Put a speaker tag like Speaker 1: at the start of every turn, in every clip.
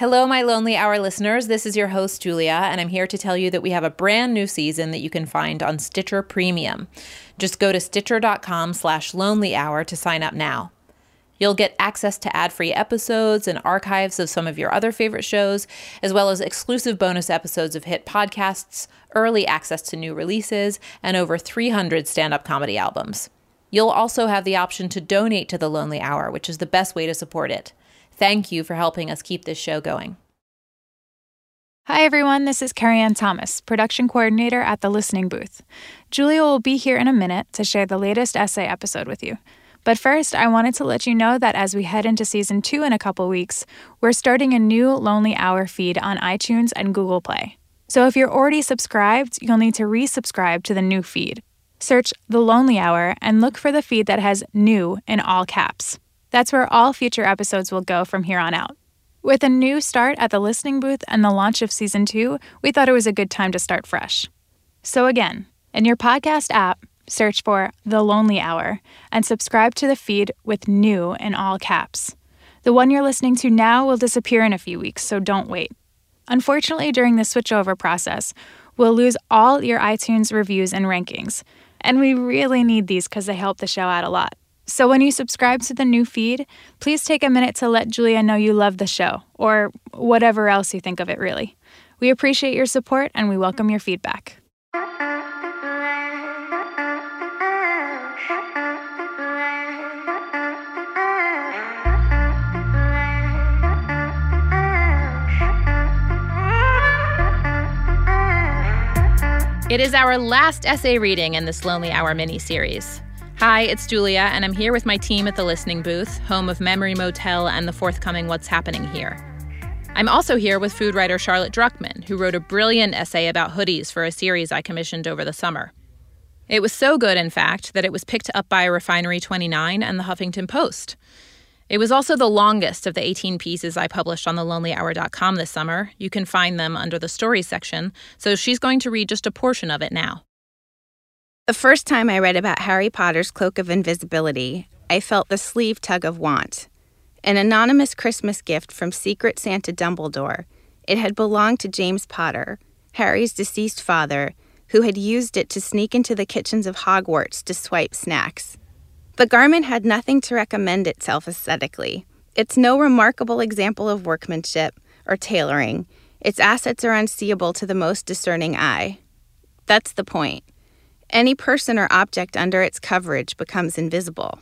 Speaker 1: Hello, my Lonely Hour listeners. This is your host, Julia, and I'm here to tell you that we have a brand new season that you can find on Stitcher Premium. Just go to stitcher.com slash lonely hour to sign up now. You'll get access to ad free episodes and archives of some of your other favorite shows, as well as exclusive bonus episodes of hit podcasts, early access to new releases, and over 300 stand up comedy albums. You'll also have the option to donate to The Lonely Hour, which is the best way to support it. Thank you for helping us keep this show going.
Speaker 2: Hi, everyone. This is Carrie Ann Thomas, production coordinator at the Listening Booth. Julia will be here in a minute to share the latest essay episode with you. But first, I wanted to let you know that as we head into season two in a couple weeks, we're starting a new Lonely Hour feed on iTunes and Google Play. So if you're already subscribed, you'll need to resubscribe to the new feed. Search The Lonely Hour and look for the feed that has new in all caps. That's where all future episodes will go from here on out. With a new start at the listening booth and the launch of season two, we thought it was a good time to start fresh. So, again, in your podcast app, search for The Lonely Hour and subscribe to the feed with new in all caps. The one you're listening to now will disappear in a few weeks, so don't wait. Unfortunately, during the switchover process, we'll lose all your iTunes reviews and rankings, and we really need these because they help the show out a lot. So when you subscribe to the new feed, please take a minute to let Julia know you love the show, or whatever else you think of it, really. We appreciate your support and we welcome your feedback.
Speaker 1: It is our last essay reading in this Lonely Hour mini series. Hi, it's Julia, and I'm here with my team at the Listening Booth, home of Memory Motel and the forthcoming What's Happening Here. I'm also here with food writer Charlotte Druckman, who wrote a brilliant essay about hoodies for a series I commissioned over the summer. It was so good, in fact, that it was picked up by Refinery 29 and the Huffington Post. It was also the longest of the 18 pieces I published on thelonelyhour.com this summer. You can find them under the stories section, so she's going to read just a portion of it now.
Speaker 3: The first time I read about Harry Potter's Cloak of Invisibility, I felt the sleeve tug of want. An anonymous Christmas gift from Secret Santa Dumbledore. It had belonged to James Potter, Harry's deceased father, who had used it to sneak into the kitchens of Hogwarts to swipe snacks. The garment had nothing to recommend itself aesthetically. It's no remarkable example of workmanship or tailoring. Its assets are unseeable to the most discerning eye. That's the point. Any person or object under its coverage becomes invisible.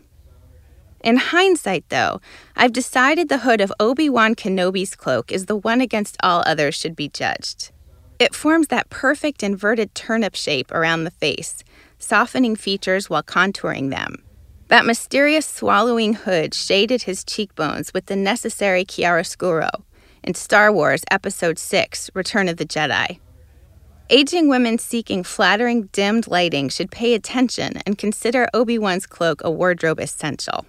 Speaker 3: In hindsight, though, I've decided the hood of Obi Wan Kenobi's cloak is the one against all others should be judged. It forms that perfect inverted turnip shape around the face, softening features while contouring them. That mysterious swallowing hood shaded his cheekbones with the necessary chiaroscuro in Star Wars Episode 6 Return of the Jedi. Aging women seeking flattering, dimmed lighting should pay attention and consider Obi Wan's cloak a wardrobe essential.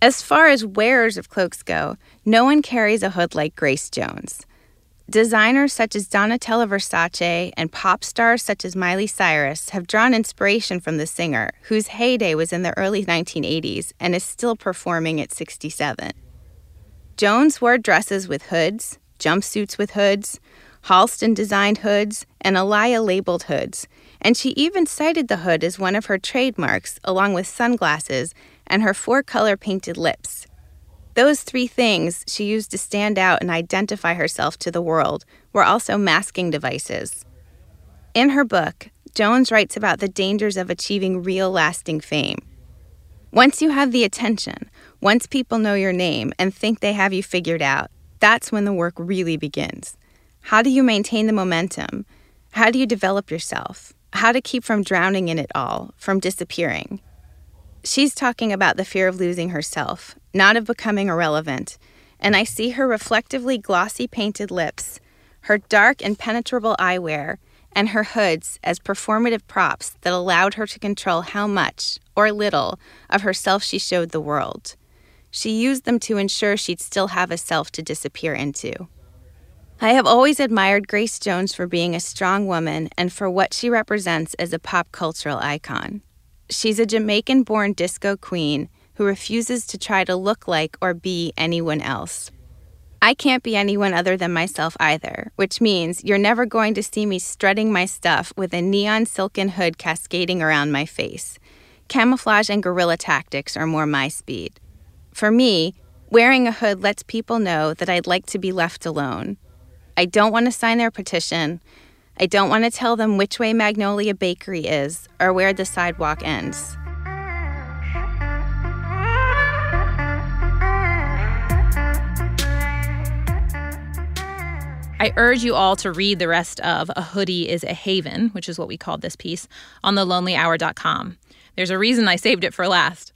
Speaker 3: As far as wearers of cloaks go, no one carries a hood like Grace Jones. Designers such as Donatella Versace and pop stars such as Miley Cyrus have drawn inspiration from the singer, whose heyday was in the early 1980s and is still performing at 67. Jones wore dresses with hoods, jumpsuits with hoods, Halston designed hoods, and Alaïa labeled hoods, and she even cited the hood as one of her trademarks, along with sunglasses and her four color painted lips. Those three things she used to stand out and identify herself to the world were also masking devices. In her book, Jones writes about the dangers of achieving real lasting fame. Once you have the attention, once people know your name and think they have you figured out, that's when the work really begins. How do you maintain the momentum? How do you develop yourself? How to keep from drowning in it all, from disappearing? She's talking about the fear of losing herself, not of becoming irrelevant. And I see her reflectively glossy painted lips, her dark impenetrable eyewear, and her hoods as performative props that allowed her to control how much, or little, of herself she showed the world. She used them to ensure she'd still have a self to disappear into. I have always admired Grace Jones for being a strong woman and for what she represents as a pop cultural icon. She's a Jamaican born disco queen who refuses to try to look like or be anyone else. I can't be anyone other than myself either, which means you're never going to see me strutting my stuff with a neon silken hood cascading around my face. Camouflage and guerrilla tactics are more my speed. For me, wearing a hood lets people know that I'd like to be left alone. I don't want to sign their petition. I don't want to tell them which way Magnolia Bakery is or where the sidewalk ends.
Speaker 1: I urge you all to read the rest of A Hoodie is a Haven, which is what we called this piece, on thelonelyhour.com. There's a reason I saved it for last.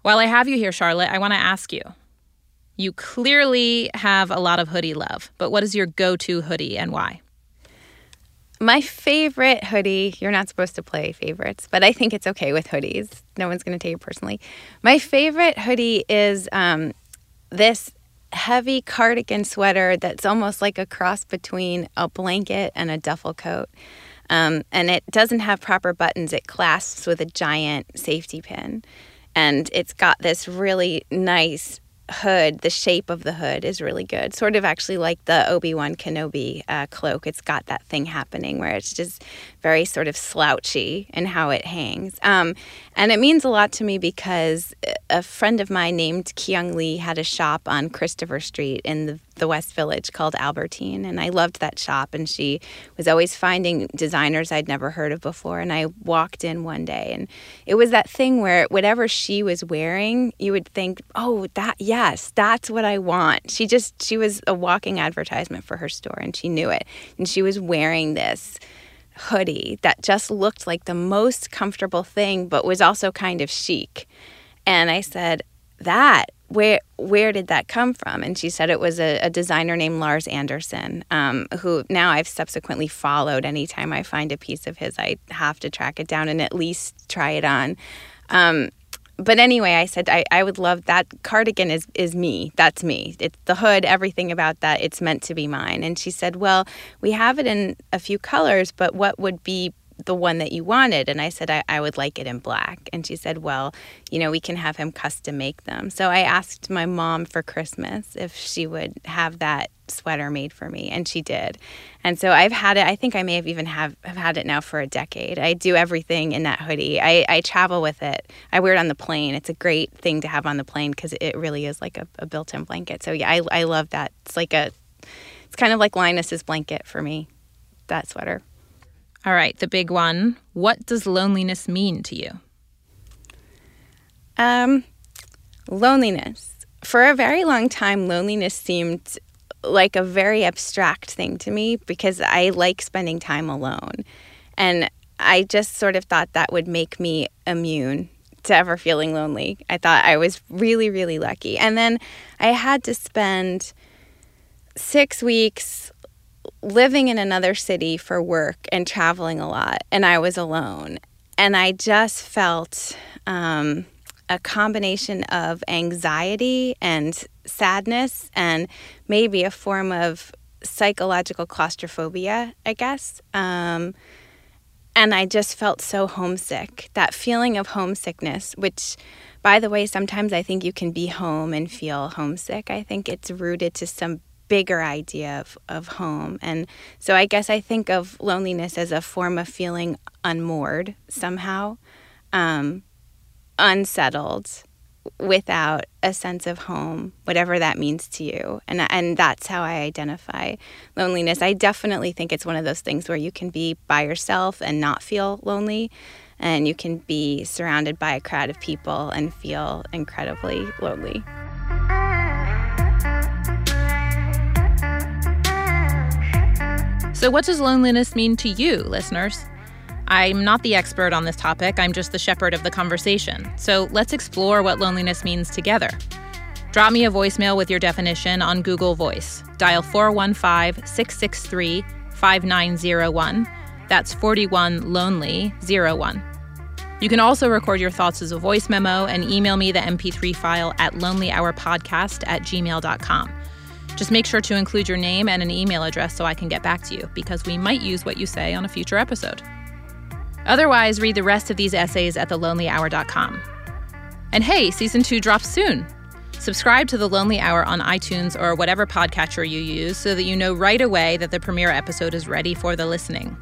Speaker 1: While I have you here, Charlotte, I want to ask you. You clearly have a lot of hoodie love, but what is your go to hoodie and why?
Speaker 3: My favorite hoodie, you're not supposed to play favorites, but I think it's okay with hoodies. No one's going to take it personally. My favorite hoodie is um, this heavy cardigan sweater that's almost like a cross between a blanket and a duffel coat. Um, and it doesn't have proper buttons, it clasps with a giant safety pin. And it's got this really nice hood, the shape of the hood is really good. Sort of actually like the Obi Wan Kenobi uh, cloak. It's got that thing happening where it's just very sort of slouchy in how it hangs. Um, and it means a lot to me because a friend of mine named Kyung Lee had a shop on Christopher Street in the the West Village called Albertine. And I loved that shop. And she was always finding designers I'd never heard of before. And I walked in one day and it was that thing where whatever she was wearing, you would think, oh, that, yes, that's what I want. She just, she was a walking advertisement for her store and she knew it. And she was wearing this hoodie that just looked like the most comfortable thing, but was also kind of chic. And I said, that where where did that come from? And she said it was a, a designer named Lars Anderson, um, who now I've subsequently followed. Anytime I find a piece of his, I have to track it down and at least try it on. Um, but anyway, I said I, I would love that cardigan is is me. That's me. It's the hood, everything about that. It's meant to be mine. And she said, well, we have it in a few colors, but what would be the one that you wanted. And I said, I, I would like it in black. And she said, Well, you know, we can have him custom make them. So I asked my mom for Christmas if she would have that sweater made for me and she did. And so i've had it i think i may have even have, have had it now for a decade. I do everything in that hoodie. I, I travel with it. I wear it on the plane. It's a great thing to have on the plane because it really is like a, a built-in blanket. So yeah I, I love that. It's like a it's kind of like linus's blanket for me that sweater
Speaker 1: all right, the big one. What does loneliness mean to you?
Speaker 3: Um, loneliness. For a very long time, loneliness seemed like a very abstract thing to me because I like spending time alone. And I just sort of thought that would make me immune to ever feeling lonely. I thought I was really, really lucky. And then I had to spend six weeks living in another city for work and traveling a lot, and I was alone. And I just felt um, a combination of anxiety and sadness, and maybe a form of psychological claustrophobia, I guess. Um, and I just felt so homesick. That feeling of homesickness, which, by the way, sometimes I think you can be home and feel homesick. I think it's rooted to some bigger idea of, of home. And so I guess I think of loneliness as a form of feeling unmoored somehow, um, unsettled, without a sense of home, whatever that means to you. And, and that's how I identify loneliness. I definitely think it's one of those things where you can be by yourself and not feel lonely. And you can be surrounded by a crowd of people and feel incredibly lonely.
Speaker 1: So, what does loneliness mean to you, listeners? I'm not the expert on this topic, I'm just the shepherd of the conversation. So, let's explore what loneliness means together. Drop me a voicemail with your definition on Google Voice. Dial 415 663 5901. That's 41 Lonely 01. You can also record your thoughts as a voice memo and email me the MP3 file at lonelyhourpodcast at gmail.com. Just make sure to include your name and an email address so I can get back to you, because we might use what you say on a future episode. Otherwise, read the rest of these essays at thelonelyhour.com. And hey, season two drops soon. Subscribe to The Lonely Hour on iTunes or whatever podcatcher you use so that you know right away that the premiere episode is ready for the listening.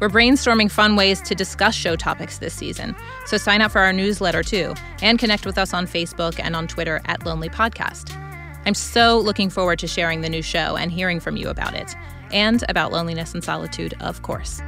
Speaker 1: We're brainstorming fun ways to discuss show topics this season, so sign up for our newsletter too, and connect with us on Facebook and on Twitter at Lonely Podcast. I'm so looking forward to sharing the new show and hearing from you about it, and about loneliness and solitude, of course.